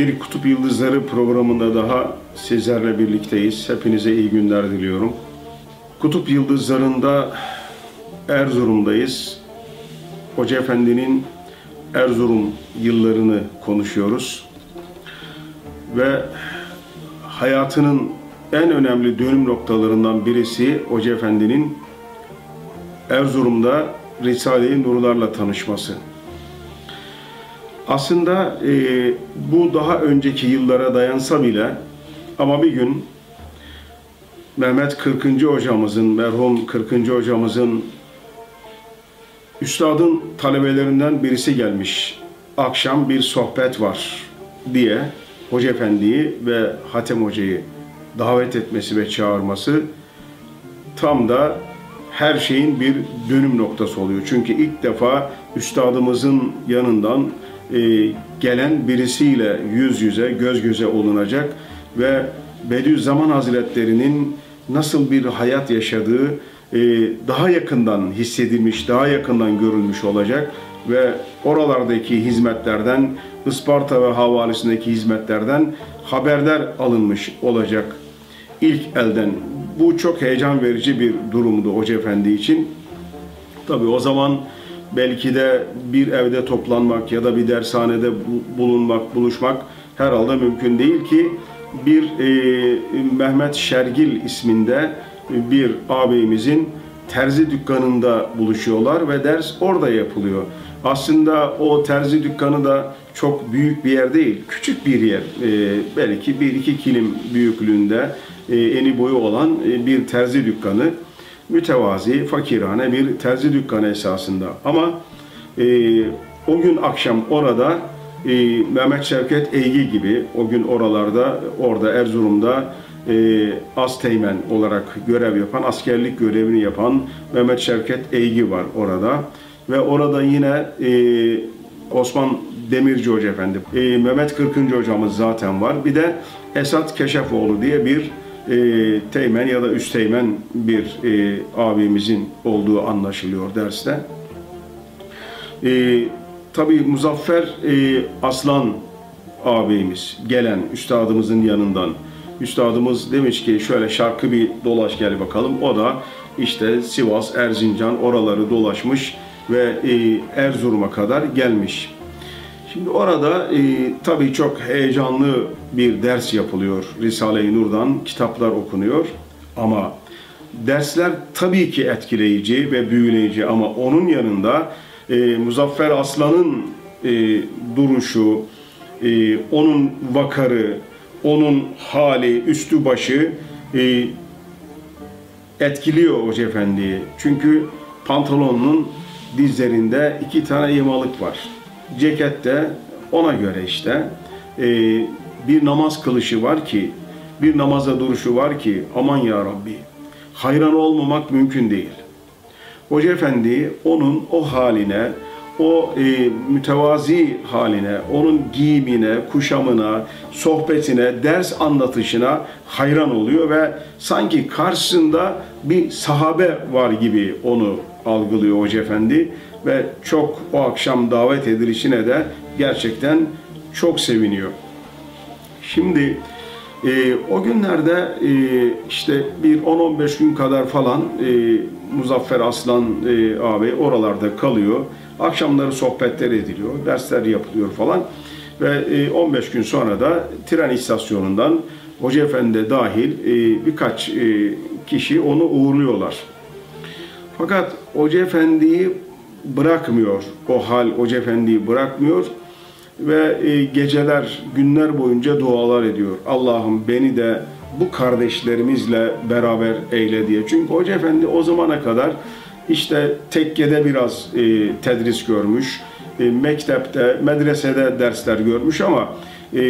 Bir Kutup Yıldızları programında daha sizlerle birlikteyiz. Hepinize iyi günler diliyorum. Kutup Yıldızları'nda Erzurum'dayız. Hoca Efendi'nin Erzurum yıllarını konuşuyoruz. Ve hayatının en önemli dönüm noktalarından birisi Hoca Efendi'nin Erzurum'da Risale-i Nurlarla tanışması. Aslında e, bu daha önceki yıllara dayansa bile ama bir gün Mehmet 40. hocamızın, merhum 40. hocamızın üstadın talebelerinden birisi gelmiş. Akşam bir sohbet var diye Hoca Efendi'yi ve Hatem Hoca'yı davet etmesi ve çağırması tam da her şeyin bir dönüm noktası oluyor. Çünkü ilk defa üstadımızın yanından gelen birisiyle yüz yüze, göz göze olunacak ve Bediüzzaman Hazretleri'nin nasıl bir hayat yaşadığı e, daha yakından hissedilmiş, daha yakından görülmüş olacak ve oralardaki hizmetlerden, Isparta ve havalesindeki hizmetlerden haberdar alınmış olacak ilk elden. Bu çok heyecan verici bir durumdu Hoca Efendi için. Tabi o zaman belki de bir evde toplanmak ya da bir dershanede bulunmak, buluşmak herhalde mümkün değil ki bir e, Mehmet Şergil isminde bir ağabeyimizin terzi dükkanında buluşuyorlar ve ders orada yapılıyor. Aslında o terzi dükkanı da çok büyük bir yer değil, küçük bir yer. E, belki bir iki kilim büyüklüğünde e, eni boyu olan e, bir terzi dükkanı mütevazi, fakirane bir terzi dükkanı esasında. Ama e, o gün akşam orada e, Mehmet Şevket Eygi gibi o gün oralarda, orada Erzurum'da e, Asteğmen olarak görev yapan, askerlik görevini yapan Mehmet Şevket Eygi var orada. Ve orada yine e, Osman Demirci Hoca Efendi, e, Mehmet Kırkıncı hocamız zaten var. Bir de Esat Keşefoğlu diye bir e, teğmen ya da üsteğmen bir e, abimizin olduğu anlaşılıyor derste. E, Tabi Muzaffer e, Aslan abimiz gelen üstadımızın yanından. Üstadımız demiş ki şöyle şarkı bir dolaş gel bakalım. O da işte Sivas, Erzincan oraları dolaşmış ve e, Erzurum'a kadar gelmiş. Şimdi orada e, tabii çok heyecanlı bir ders yapılıyor. Risale-i Nur'dan kitaplar okunuyor ama dersler tabii ki etkileyici ve büyüleyici ama onun yanında e, Muzaffer Aslan'ın e, duruşu, e, onun vakarı, onun hali, üstü başı e, etkiliyor Hoca Efendi'yi. Çünkü pantolonunun dizlerinde iki tane yamalık var cekette ona göre işte e, bir namaz kılışı var ki, bir namaza duruşu var ki aman ya Rabbi hayran olmamak mümkün değil. Hoca Efendi onun o haline, o e, mütevazi haline, onun giyimine, kuşamına, sohbetine, ders anlatışına hayran oluyor ve sanki karşısında bir sahabe var gibi onu algılıyor Hoca Efendi ve çok o akşam davet edilişine de gerçekten çok seviniyor. Şimdi e, o günlerde e, işte bir 10-15 gün kadar falan e, Muzaffer Aslan e, abi oralarda kalıyor. Akşamları sohbetler ediliyor, dersler yapılıyor falan. Ve e, 15 gün sonra da tren istasyonundan Hoca Efendi dahil e, birkaç e, kişi onu uğurluyorlar. Fakat Hoca Efendi'yi bırakmıyor. O hal Hoca Efendi'yi bırakmıyor ve e, geceler, günler boyunca dualar ediyor. Allah'ım beni de bu kardeşlerimizle beraber eyle diye. Çünkü Hoca Efendi o zamana kadar işte tekkede biraz e, tedris görmüş, e, mektepte, medresede dersler görmüş ama e,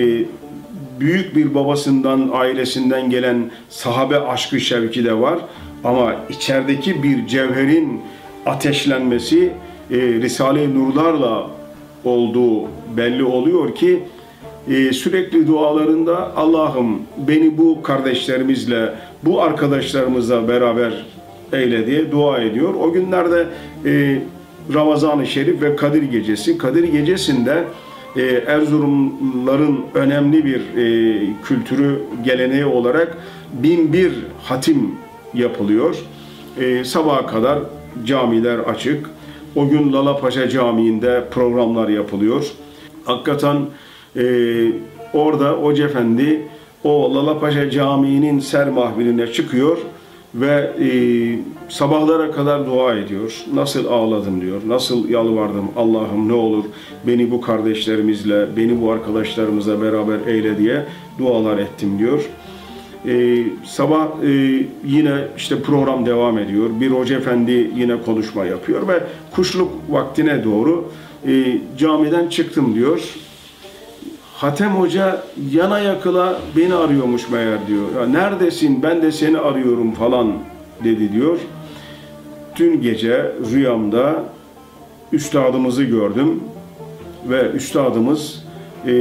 büyük bir babasından, ailesinden gelen sahabe aşkı şevki de var. Ama içerideki bir cevherin ateşlenmesi e, Risale-i Nurlarla olduğu belli oluyor ki e, sürekli dualarında Allah'ım beni bu kardeşlerimizle, bu arkadaşlarımızla beraber eyle diye dua ediyor. O günlerde e, Ramazan-ı Şerif ve Kadir Gecesi. Kadir Gecesi'nde e, Erzurumların önemli bir e, kültürü, geleneği olarak bin bir hatim yapılıyor. E, sabaha kadar camiler açık. O gün Lalapaşa Camii'nde programlar yapılıyor. Hakikaten e, orada Hoca Efendi o Lalapaşa Camii'nin ser mahviline çıkıyor ve e, sabahlara kadar dua ediyor. Nasıl ağladım diyor, nasıl yalvardım Allah'ım ne olur beni bu kardeşlerimizle, beni bu arkadaşlarımızla beraber eyle diye dualar ettim diyor. E, sabah e, yine işte program devam ediyor. Bir hoca efendi yine konuşma yapıyor ve kuşluk vaktine doğru e, camiden çıktım diyor. Hatem Hoca yana yakıla beni arıyormuş meğer diyor. Ya neredesin ben de seni arıyorum falan dedi diyor. Dün gece rüyamda üstadımızı gördüm ve üstadımız e,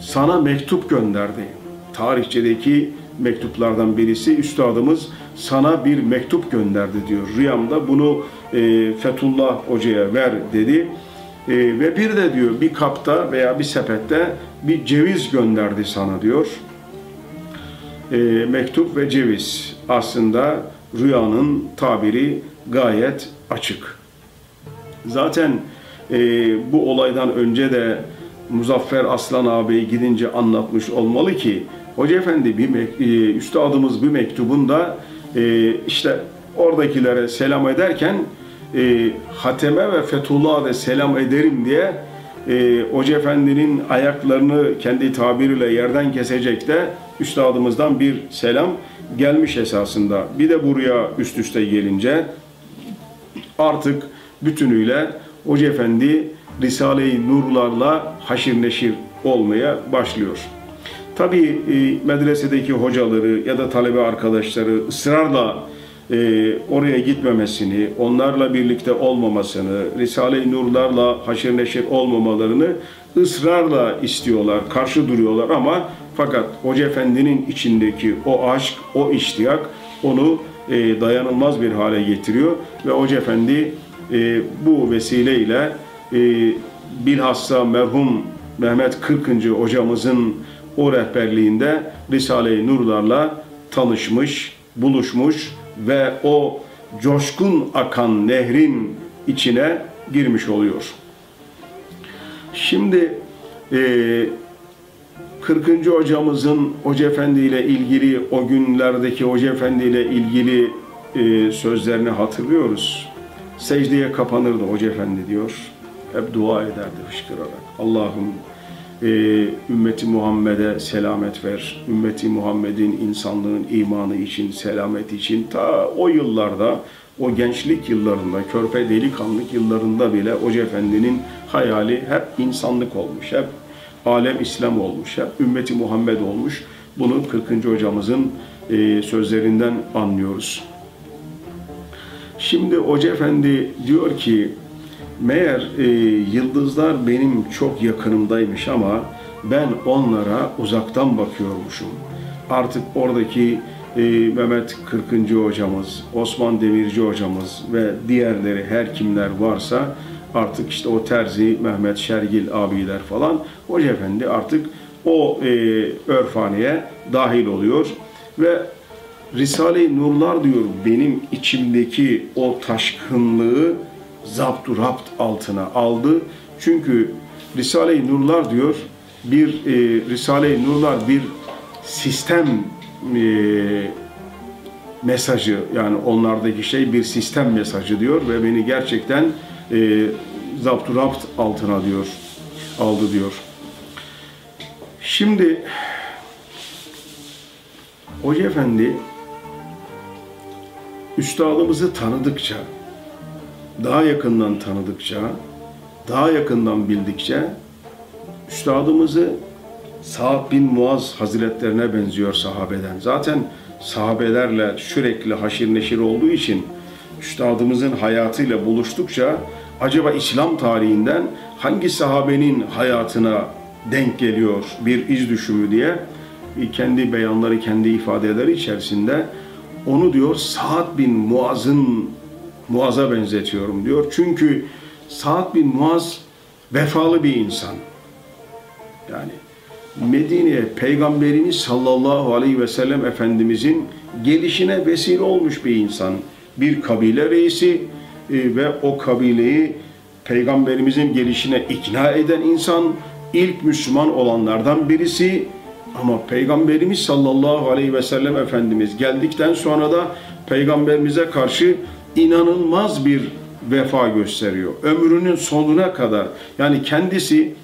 sana mektup gönderdi. Tarihçedeki mektuplardan birisi üstadımız sana bir mektup gönderdi diyor. Rüyamda bunu e, Fethullah Hoca'ya ver dedi. E, ve bir de diyor bir kapta veya bir sepette bir ceviz gönderdi sana diyor. E, mektup ve ceviz aslında rüyanın tabiri gayet açık. Zaten e, bu olaydan önce de Muzaffer Aslan ağabey gidince anlatmış olmalı ki Hoca Efendi bir e, üstadımız bir mektubunda e, işte oradakilere selam ederken e, Hateme ve Fethullah'a da selam ederim diye e, Hoca Efendi'nin ayaklarını kendi tabiriyle yerden kesecek de üstadımızdan bir selam gelmiş esasında. Bir de buraya üst üste gelince artık bütünüyle Hoca Efendi Risale-i Nurlarla haşir neşir olmaya başlıyor. Tabii e, medresedeki hocaları ya da talebe arkadaşları ısrarla e, oraya gitmemesini, onlarla birlikte olmamasını, Risale-i Nurlarla haşir neşir olmamalarını ısrarla istiyorlar, karşı duruyorlar ama fakat Hoca Efendi'nin içindeki o aşk, o iştiyak onu e, dayanılmaz bir hale getiriyor ve Hoca Efendi e, bu vesileyle e, bilhassa merhum Mehmet Kırkıncı hocamızın o rehberliğinde Risale-i Nurlarla tanışmış, buluşmuş ve o coşkun akan nehrin içine girmiş oluyor. Şimdi e, 40. hocamızın Hoca Efendi ile ilgili o günlerdeki Hoca Efendi ile ilgili e, sözlerini hatırlıyoruz. Secdeye kapanırdı Hoca Efendi diyor. Hep dua ederdi fışkırarak. Allah'ım e, ümmeti Muhammed'e selamet ver. Ümmeti Muhammed'in insanlığın imanı için, selamet için ta o yıllarda, o gençlik yıllarında, körpe delikanlık yıllarında bile Hoca Efendi'nin hayali hep insanlık olmuş, hep alem İslam olmuş, hep ümmeti Muhammed olmuş. Bunu 40. hocamızın e, sözlerinden anlıyoruz. Şimdi Hoca Efendi diyor ki, meğer e, yıldızlar benim çok yakınımdaymış ama ben onlara uzaktan bakıyormuşum. Artık oradaki e, Mehmet Kırkıncı hocamız, Osman Demirci hocamız ve diğerleri her kimler varsa artık işte o Terzi, Mehmet Şergil abiler falan Hoca Efendi artık o e, örfaneye dahil oluyor ve Risale-i Nurlar diyor benim içimdeki o taşkınlığı zaptu rapt altına aldı. Çünkü Risale-i Nurlar diyor bir e, Risale-i Nurlar bir sistem e, mesajı yani onlardaki şey bir sistem mesajı diyor ve beni gerçekten e, zaptu rapt altına diyor aldı diyor. Şimdi Hoca Efendi üstadımızı tanıdıkça, daha yakından tanıdıkça, daha yakından bildikçe üstadımızı Sa'd bin Muaz Hazretlerine benziyor sahabeden. Zaten sahabelerle sürekli haşir neşir olduğu için üstadımızın hayatıyla buluştukça acaba İslam tarihinden hangi sahabenin hayatına denk geliyor bir iz düşümü diye kendi beyanları, kendi ifadeleri içerisinde onu diyor Sa'd bin Muaz'ın Muaz'a benzetiyorum diyor. Çünkü Sa'd bin Muaz vefalı bir insan. Yani Medine'ye Peygamberimiz sallallahu aleyhi ve sellem Efendimizin gelişine vesile olmuş bir insan. Bir kabile reisi e, ve o kabileyi Peygamberimizin gelişine ikna eden insan, ilk Müslüman olanlardan birisi. Ama Peygamberimiz sallallahu aleyhi ve sellem Efendimiz geldikten sonra da Peygamberimize karşı inanılmaz bir vefa gösteriyor. Ömrünün sonuna kadar yani kendisi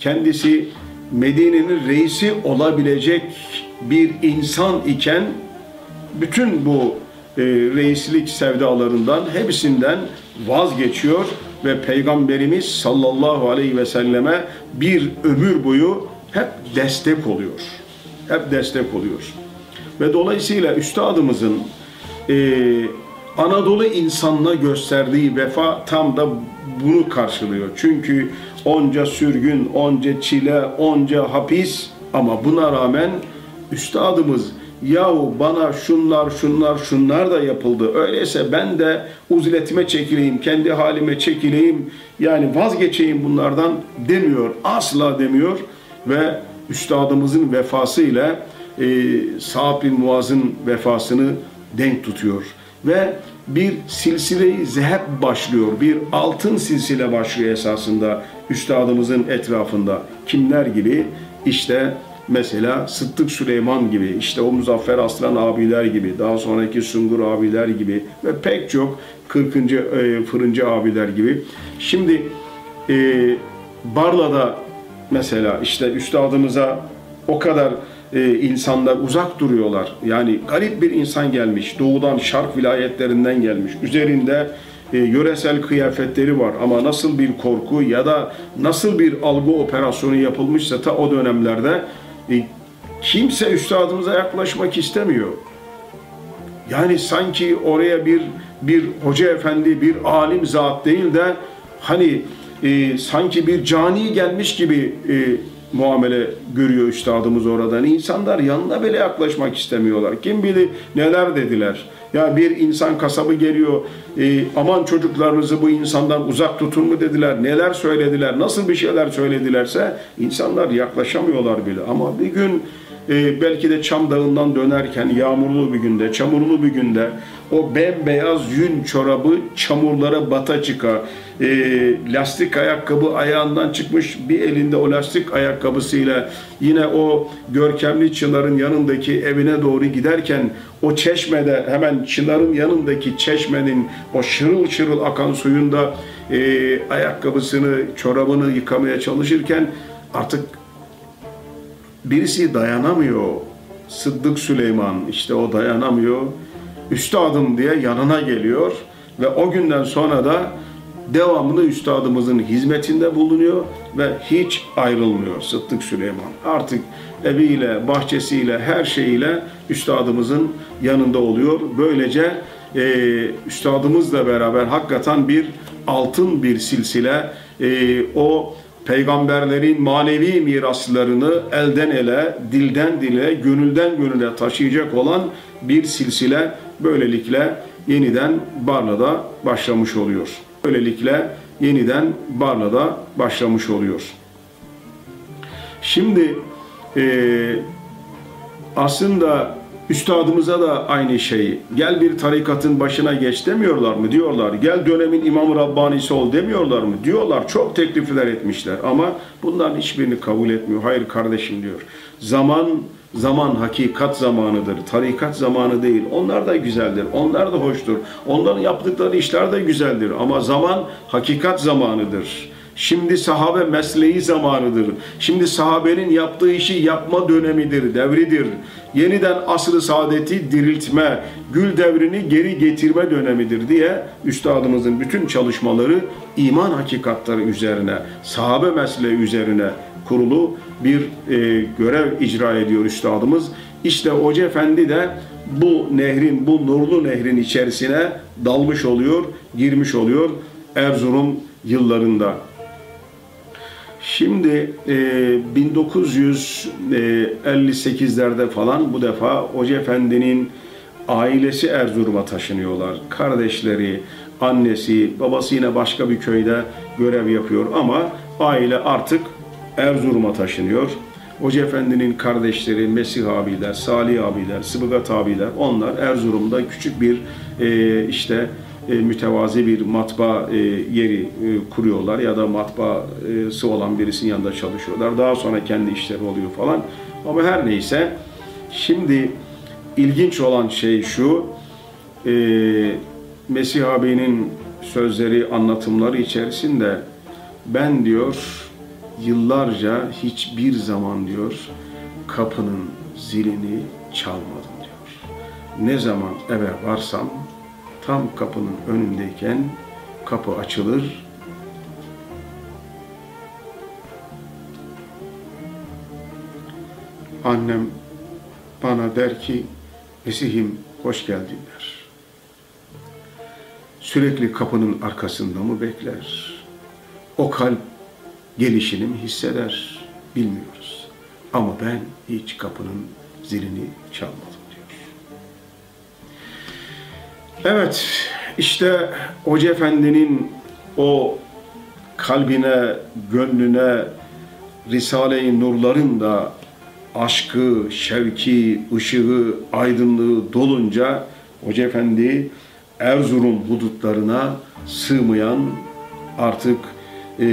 kendisi Medine'nin reisi olabilecek bir insan iken bütün bu e, reislik sevdalarından hepsinden vazgeçiyor ve Peygamberimiz sallallahu aleyhi ve selleme bir ömür boyu hep destek oluyor. Hep destek oluyor. Ve dolayısıyla üstadımızın e, Anadolu insanına gösterdiği vefa tam da bunu karşılıyor. Çünkü onca sürgün, onca çile, onca hapis ama buna rağmen üstadımız yahu bana şunlar şunlar şunlar da yapıldı. Öyleyse ben de uzletime çekileyim, kendi halime çekileyim. Yani vazgeçeyim bunlardan demiyor. Asla demiyor ve üstadımızın vefasıyla e, Sa'd bin Muaz'ın vefasını denk tutuyor. Ve bir silsile-i zehep başlıyor. Bir altın silsile başlıyor esasında üstadımızın etrafında. Kimler gibi? İşte mesela Sıddık Süleyman gibi, işte o Muzaffer Aslan abiler gibi, daha sonraki Sungur abiler gibi ve pek çok 40. E, fırıncı abiler gibi. Şimdi e, Barla'da mesela işte üstadımıza o kadar e, insanlar uzak duruyorlar. Yani garip bir insan gelmiş. Doğudan, şark vilayetlerinden gelmiş. Üzerinde e, yöresel kıyafetleri var ama nasıl bir korku ya da nasıl bir algı operasyonu yapılmışsa ta o dönemlerde e, kimse üstadımıza yaklaşmak istemiyor. Yani sanki oraya bir bir hoca efendi, bir alim zat değil de hani e, sanki bir cani gelmiş gibi e, muamele görüyor üstadımız oradan. İnsanlar yanına bile yaklaşmak istemiyorlar. Kim bilir neler dediler. Ya bir insan kasabı geliyor, e, aman çocuklarınızı bu insandan uzak tutun mu dediler, neler söylediler, nasıl bir şeyler söyledilerse insanlar yaklaşamıyorlar bile. Ama bir gün e, belki de Çam Dağı'ndan dönerken yağmurlu bir günde, çamurlu bir günde o bembeyaz yün çorabı çamurlara bata çıka, e, lastik ayakkabı ayağından çıkmış bir elinde o lastik ayakkabısıyla yine o görkemli çınarın yanındaki evine doğru giderken o çeşmede hemen çınarın yanındaki çeşmenin o şırıl şırıl akan suyunda e, ayakkabısını, çorabını yıkamaya çalışırken artık birisi dayanamıyor. Sıddık Süleyman işte o dayanamıyor. Üstadım diye yanına geliyor ve o günden sonra da devamlı üstadımızın hizmetinde bulunuyor ve hiç ayrılmıyor Sıddık Süleyman. Artık eviyle, bahçesiyle, her şeyiyle üstadımızın yanında oluyor. Böylece e, üstadımızla beraber hakikaten bir altın bir silsile e, o peygamberlerin manevi miraslarını elden ele, dilden dile, gönülden gönüle taşıyacak olan bir silsile böylelikle yeniden Barla'da başlamış oluyor. Böylelikle yeniden Barla'da başlamış oluyor. Şimdi e, aslında Üstadımıza da aynı şeyi, gel bir tarikatın başına geç demiyorlar mı? Diyorlar. Gel dönemin İmam Rabbanisi ol demiyorlar mı? Diyorlar. Çok teklifler etmişler ama bunların hiçbirini kabul etmiyor. Hayır kardeşim diyor. Zaman zaman hakikat zamanıdır. Tarikat zamanı değil. Onlar da güzeldir. Onlar da hoştur. Onların yaptıkları işler de güzeldir. Ama zaman hakikat zamanıdır. Şimdi sahabe mesleği zamanıdır. Şimdi sahabenin yaptığı işi yapma dönemidir, devridir. Yeniden asrı saadeti diriltme, gül devrini geri getirme dönemidir diye üstadımızın bütün çalışmaları iman hakikatları üzerine, sahabe mesleği üzerine kurulu bir e, görev icra ediyor üstadımız. İşte Hoca Efendi de bu nehrin, bu nurlu nehrin içerisine dalmış oluyor, girmiş oluyor Erzurum yıllarında. Şimdi e, 1958'lerde falan bu defa Hoca Efendi'nin ailesi Erzurum'a taşınıyorlar. Kardeşleri, annesi, babası yine başka bir köyde görev yapıyor ama aile artık Erzurum'a taşınıyor. Hoca Efendi'nin kardeşleri Mesih abiler, Salih abiler, Sıbıgat abiler onlar Erzurum'da küçük bir e, işte e, mütevazi bir matbaa e, yeri e, kuruyorlar ya da matbaası olan birisinin yanında çalışıyorlar. Daha sonra kendi işleri oluyor falan. Ama her neyse şimdi ilginç olan şey şu e, Mesih abinin sözleri, anlatımları içerisinde ben diyor yıllarca hiçbir zaman diyor kapının zilini çalmadım diyor. Ne zaman eve varsam tam kapının önündeyken kapı açılır. Annem bana der ki Mesih'im hoş geldin der. Sürekli kapının arkasında mı bekler? O kalp gelişini mi hisseder? Bilmiyoruz. Ama ben hiç kapının zilini çalmadım Evet, işte Hoca Efendi'nin o kalbine, gönlüne Risale-i Nurların da aşkı, şevki, ışığı, aydınlığı dolunca Hoca Efendi Erzurum hudutlarına sığmayan artık e,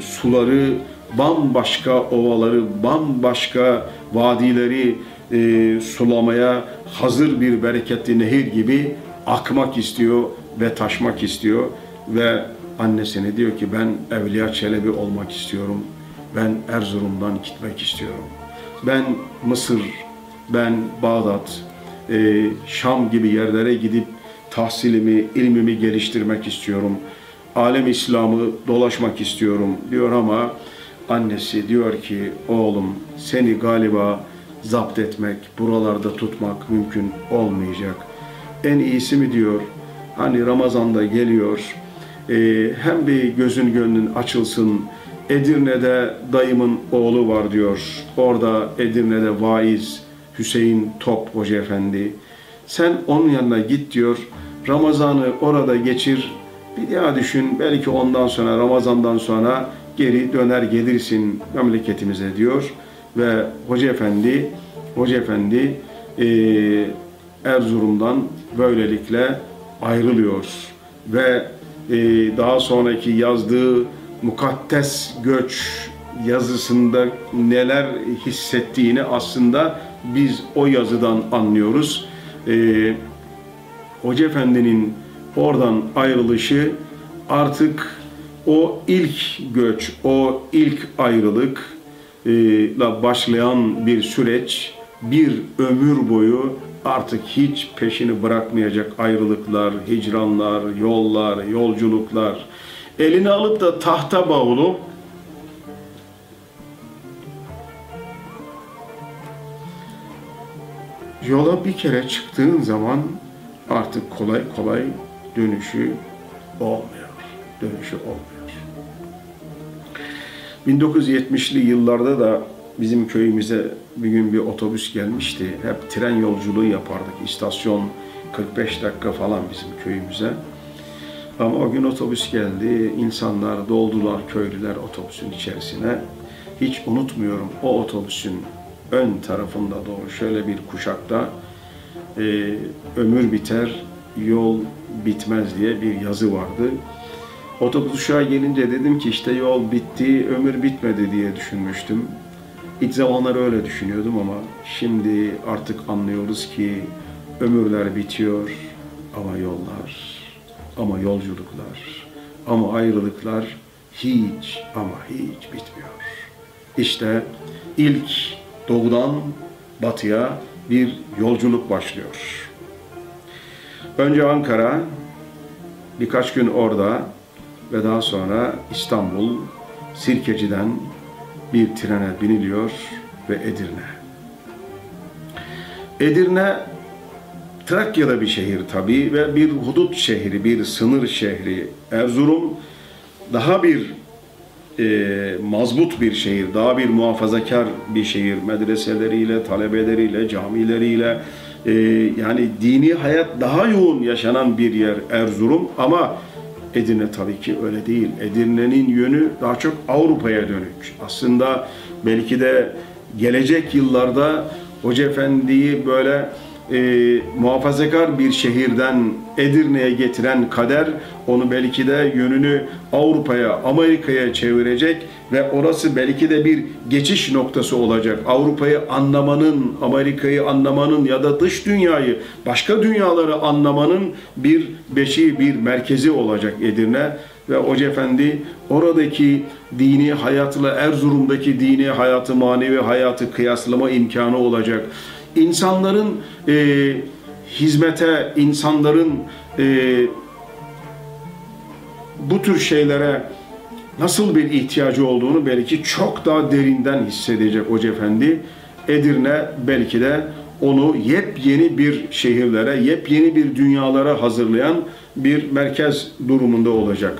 suları bambaşka ovaları, bambaşka vadileri e, sulamaya hazır bir bereketli nehir gibi akmak istiyor ve taşmak istiyor ve annesine diyor ki ben Evliya Çelebi olmak istiyorum. Ben Erzurum'dan gitmek istiyorum. Ben Mısır, ben Bağdat, e, Şam gibi yerlere gidip tahsilimi, ilmimi geliştirmek istiyorum. Alem İslam'ı dolaşmak istiyorum diyor ama annesi diyor ki oğlum seni galiba zapt etmek, buralarda tutmak mümkün olmayacak. En iyisi mi diyor, hani Ramazan'da geliyor, e, hem bir gözün gönlün açılsın, Edirne'de dayımın oğlu var diyor. Orada Edirne'de vaiz Hüseyin Top Hoca Efendi. Sen onun yanına git diyor. Ramazan'ı orada geçir. Bir daha düşün. Belki ondan sonra Ramazan'dan sonra geri döner gelirsin memleketimize diyor. Ve Hoca Efendi Hoca Efendi e, Erzurum'dan böylelikle ayrılıyor ve e, daha sonraki yazdığı mukaddes göç yazısında neler hissettiğini aslında biz o yazıdan anlıyoruz. Ee, Hoca Efendi'nin oradan ayrılışı artık o ilk göç, o ilk ayrılıkla başlayan bir süreç bir ömür boyu artık hiç peşini bırakmayacak ayrılıklar, hicranlar, yollar, yolculuklar, elini alıp da tahta bağlı yola bir kere çıktığın zaman artık kolay kolay dönüşü olmuyor. Dönüşü olmuyor. 1970'li yıllarda da bizim köyümüze bir gün bir otobüs gelmişti. Hep tren yolculuğu yapardık. İstasyon 45 dakika falan bizim köyümüze. Ama o gün otobüs geldi, insanlar doldular köylüler otobüsün içerisine. Hiç unutmuyorum o otobüsün ön tarafında doğru şöyle bir kuşakta e, ömür biter, yol bitmez diye bir yazı vardı. Otobüs uşağa gelince dedim ki işte yol bitti, ömür bitmedi diye düşünmüştüm. İlk zamanlar öyle düşünüyordum ama şimdi artık anlıyoruz ki ömürler bitiyor ama yollar ama yolculuklar, ama ayrılıklar hiç ama hiç bitmiyor. İşte ilk doğudan batıya bir yolculuk başlıyor. Önce Ankara, birkaç gün orada ve daha sonra İstanbul, Sirkeci'den bir trene biniliyor ve Edirne. Edirne Trakya'da bir şehir tabii ve bir hudut şehri, bir sınır şehri. Erzurum daha bir e, mazbut bir şehir, daha bir muhafazakar bir şehir. Medreseleriyle, talebeleriyle, camileriyle e, yani dini hayat daha yoğun yaşanan bir yer Erzurum ama Edirne tabii ki öyle değil. Edirne'nin yönü daha çok Avrupa'ya dönük. Aslında belki de gelecek yıllarda Hoca Efendi'yi böyle e, muhafazakar bir şehirden Edirne'ye getiren kader onu belki de yönünü Avrupa'ya, Amerika'ya çevirecek ve orası belki de bir geçiş noktası olacak. Avrupa'yı anlamanın, Amerika'yı anlamanın ya da dış dünyayı, başka dünyaları anlamanın bir beşiği, bir merkezi olacak Edirne ve Hoca Efendi oradaki dini hayatla Erzurum'daki dini hayatı, manevi hayatı kıyaslama imkanı olacak insanların e, hizmete, insanların e, bu tür şeylere nasıl bir ihtiyacı olduğunu belki çok daha derinden hissedecek Hoca Efendi. Edirne belki de onu yepyeni bir şehirlere, yepyeni bir dünyalara hazırlayan bir merkez durumunda olacak.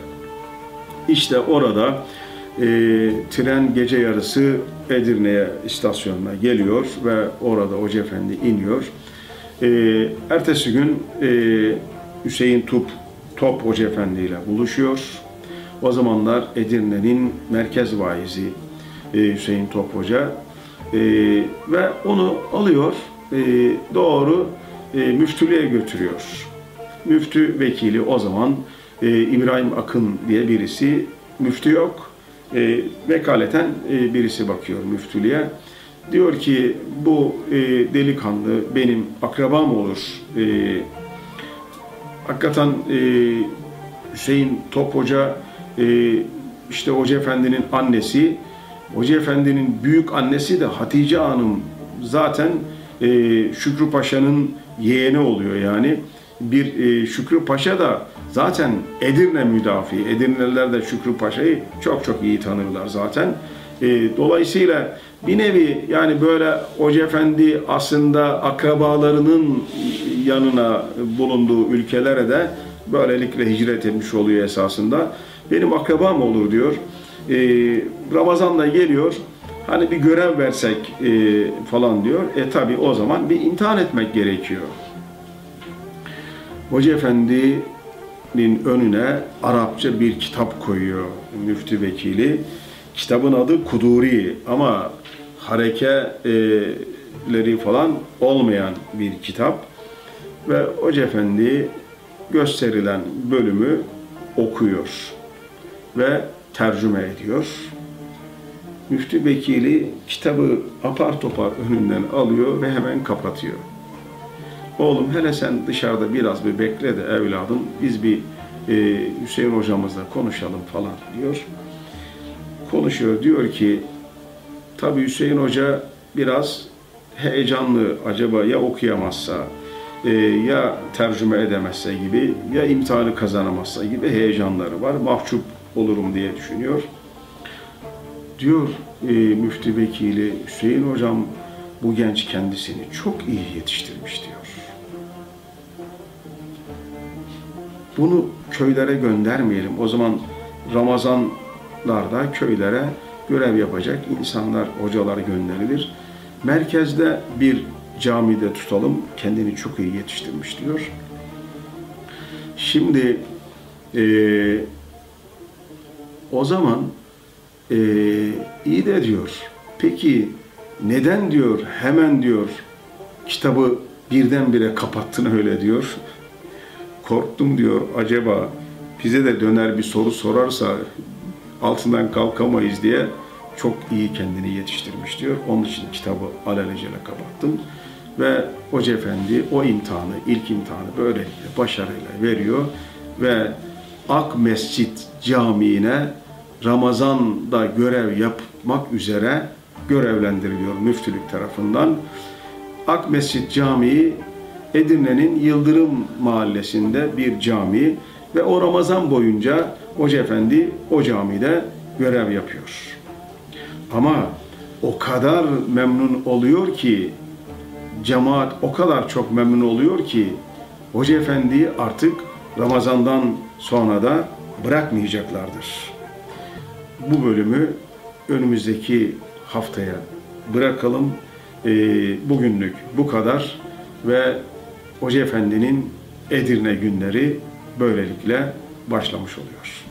İşte orada e, tren gece yarısı Edirne'ye istasyonuna geliyor ve orada Hoca Efendi iniyor. E, ertesi gün e, Hüseyin Tup, Top Hoca Efendi ile buluşuyor. O zamanlar Edirne'nin merkez vaizi e, Hüseyin Top Hoca e, ve onu alıyor e, doğru müftülüğe götürüyor. Müftü vekili o zaman İbrahim Akın diye birisi müftü yok vekaleten birisi bakıyor müftülüğe. Diyor ki bu e, delikanlı benim akrabam olur. E, hakikaten e, Hüseyin Top Hoca e, işte Hoca Efendi'nin annesi, Hoca Efendi'nin büyük annesi de Hatice Hanım zaten e, Şükrü Paşa'nın yeğeni oluyor yani. Bir e, Şükrü Paşa da Zaten Edirne müdafi, Edirneliler de Şükrü Paşa'yı çok çok iyi tanırlar zaten. E, dolayısıyla bir nevi yani böyle Hoca Efendi aslında akrabalarının yanına bulunduğu ülkelere de böylelikle hicret etmiş oluyor esasında. Benim akrabam olur diyor. E, Ramazan'da geliyor. Hani bir görev versek e, falan diyor. E tabi o zaman bir imtihan etmek gerekiyor. Hoca Efendi nin önüne Arapça bir kitap koyuyor müftü vekili. Kitabın adı Kuduri ama harekeleri falan olmayan bir kitap. Ve Hoca Efendi gösterilen bölümü okuyor ve tercüme ediyor. Müftü vekili kitabı apar topar önünden alıyor ve hemen kapatıyor. Oğlum hele sen dışarıda biraz bir bekle de evladım biz bir e, Hüseyin hocamızla konuşalım falan diyor. Konuşuyor diyor ki tabii Hüseyin hoca biraz heyecanlı acaba ya okuyamazsa e, ya tercüme edemezse gibi ya imtihanı kazanamazsa gibi heyecanları var. Mahcup olurum diye düşünüyor. Diyor e, müftü vekili Hüseyin hocam bu genç kendisini çok iyi yetiştirmiş diyor. Bunu köylere göndermeyelim. O zaman Ramazanlarda köylere görev yapacak insanlar, hocalar gönderilir. Merkezde bir camide tutalım. Kendini çok iyi yetiştirmiş diyor. Şimdi e, o zaman e, iyi de diyor. Peki neden diyor hemen diyor kitabı birdenbire kapattın öyle diyor korktum diyor acaba bize de döner bir soru sorarsa altından kalkamayız diye çok iyi kendini yetiştirmiş diyor. Onun için kitabı alelacele kapattım. Ve Hoca Efendi o imtihanı, ilk imtihanı böylelikle başarıyla veriyor ve Ak Mescit Camii'ne Ramazan'da görev yapmak üzere görevlendiriliyor müftülük tarafından. Ak Mescit Camii Edirne'nin Yıldırım mahallesinde bir cami ve o Ramazan boyunca Hoca Efendi o camide görev yapıyor. Ama o kadar memnun oluyor ki cemaat o kadar çok memnun oluyor ki Hoca Efendi artık Ramazan'dan sonra da bırakmayacaklardır. Bu bölümü önümüzdeki haftaya bırakalım. E, bugünlük bu kadar ve Hoca Efendi'nin Edirne günleri böylelikle başlamış oluyor.